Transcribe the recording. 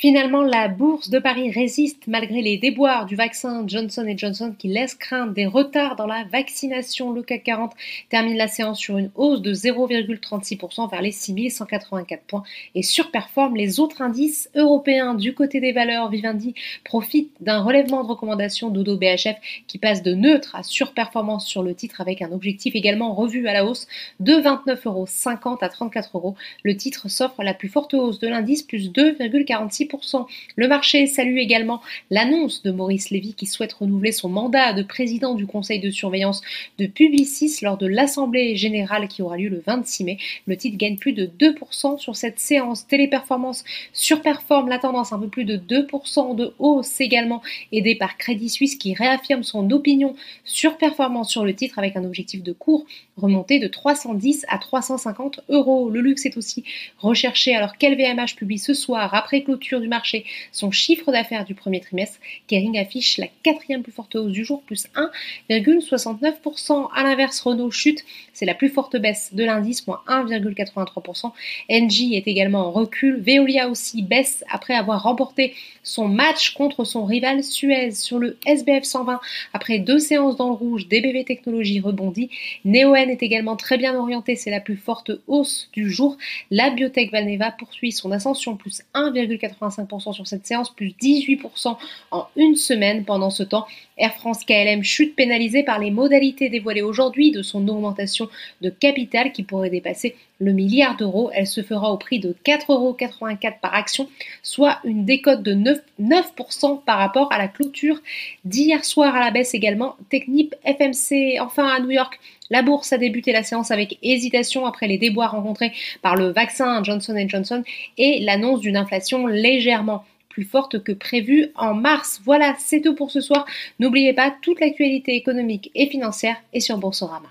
Finalement, la bourse de Paris résiste malgré les déboires du vaccin Johnson Johnson qui laisse craindre des retards dans la vaccination. Le CAC 40 termine la séance sur une hausse de 0,36% vers les 6184 points et surperforme les autres indices européens. Du côté des valeurs, Vivendi profite d'un relèvement de recommandation d'Odo BHF qui passe de neutre à surperformance sur le titre avec un objectif également revu à la hausse de 29,50€ à 34 euros. Le titre s'offre la plus forte hausse de l'indice plus 2,46%. Le marché salue également l'annonce de Maurice Lévy qui souhaite renouveler son mandat de président du conseil de surveillance de Publicis lors de l'Assemblée générale qui aura lieu le 26 mai. Le titre gagne plus de 2% sur cette séance. Téléperformance surperforme la tendance un peu plus de 2% de hausse également, aidé par Crédit Suisse qui réaffirme son opinion sur performance sur le titre avec un objectif de cours remonté de 310 à 350 euros. Le luxe est aussi recherché alors qu'LVMH publie ce soir après clôture du marché son chiffre d'affaires du premier trimestre, Kering affiche la quatrième plus forte hausse du jour, plus 1,69%. À l'inverse, Renault chute, c'est la plus forte baisse de l'indice, moins 1,83%. Engie est également en recul. Veolia aussi baisse après avoir remporté son match contre son rival Suez sur le SBF 120. Après deux séances dans le rouge, DBV Technologies rebondit. Neoen est également très bien orienté, c'est la plus forte hausse du jour. La biotech Valneva poursuit son ascension, plus 1,85% sur cette séance, plus 18% en une semaine. Pendant ce temps, Air France KLM chute pénalisée par les modalités dévoilées aujourd'hui de son augmentation de capital qui pourrait dépasser le milliard d'euros. Elle se fera au prix de 4,84 euros par action, soit une décote de 9%, 9 par rapport à la clôture d'hier soir à la baisse également. Technip FMC, enfin à New York, la bourse a débuté la séance avec hésitation après les déboires rencontrés par le vaccin Johnson Johnson et l'annonce d'une inflation légèrement plus forte que prévue en mars. Voilà, c'est tout pour ce soir. N'oubliez pas, toute l'actualité économique et financière est sur Boursorama.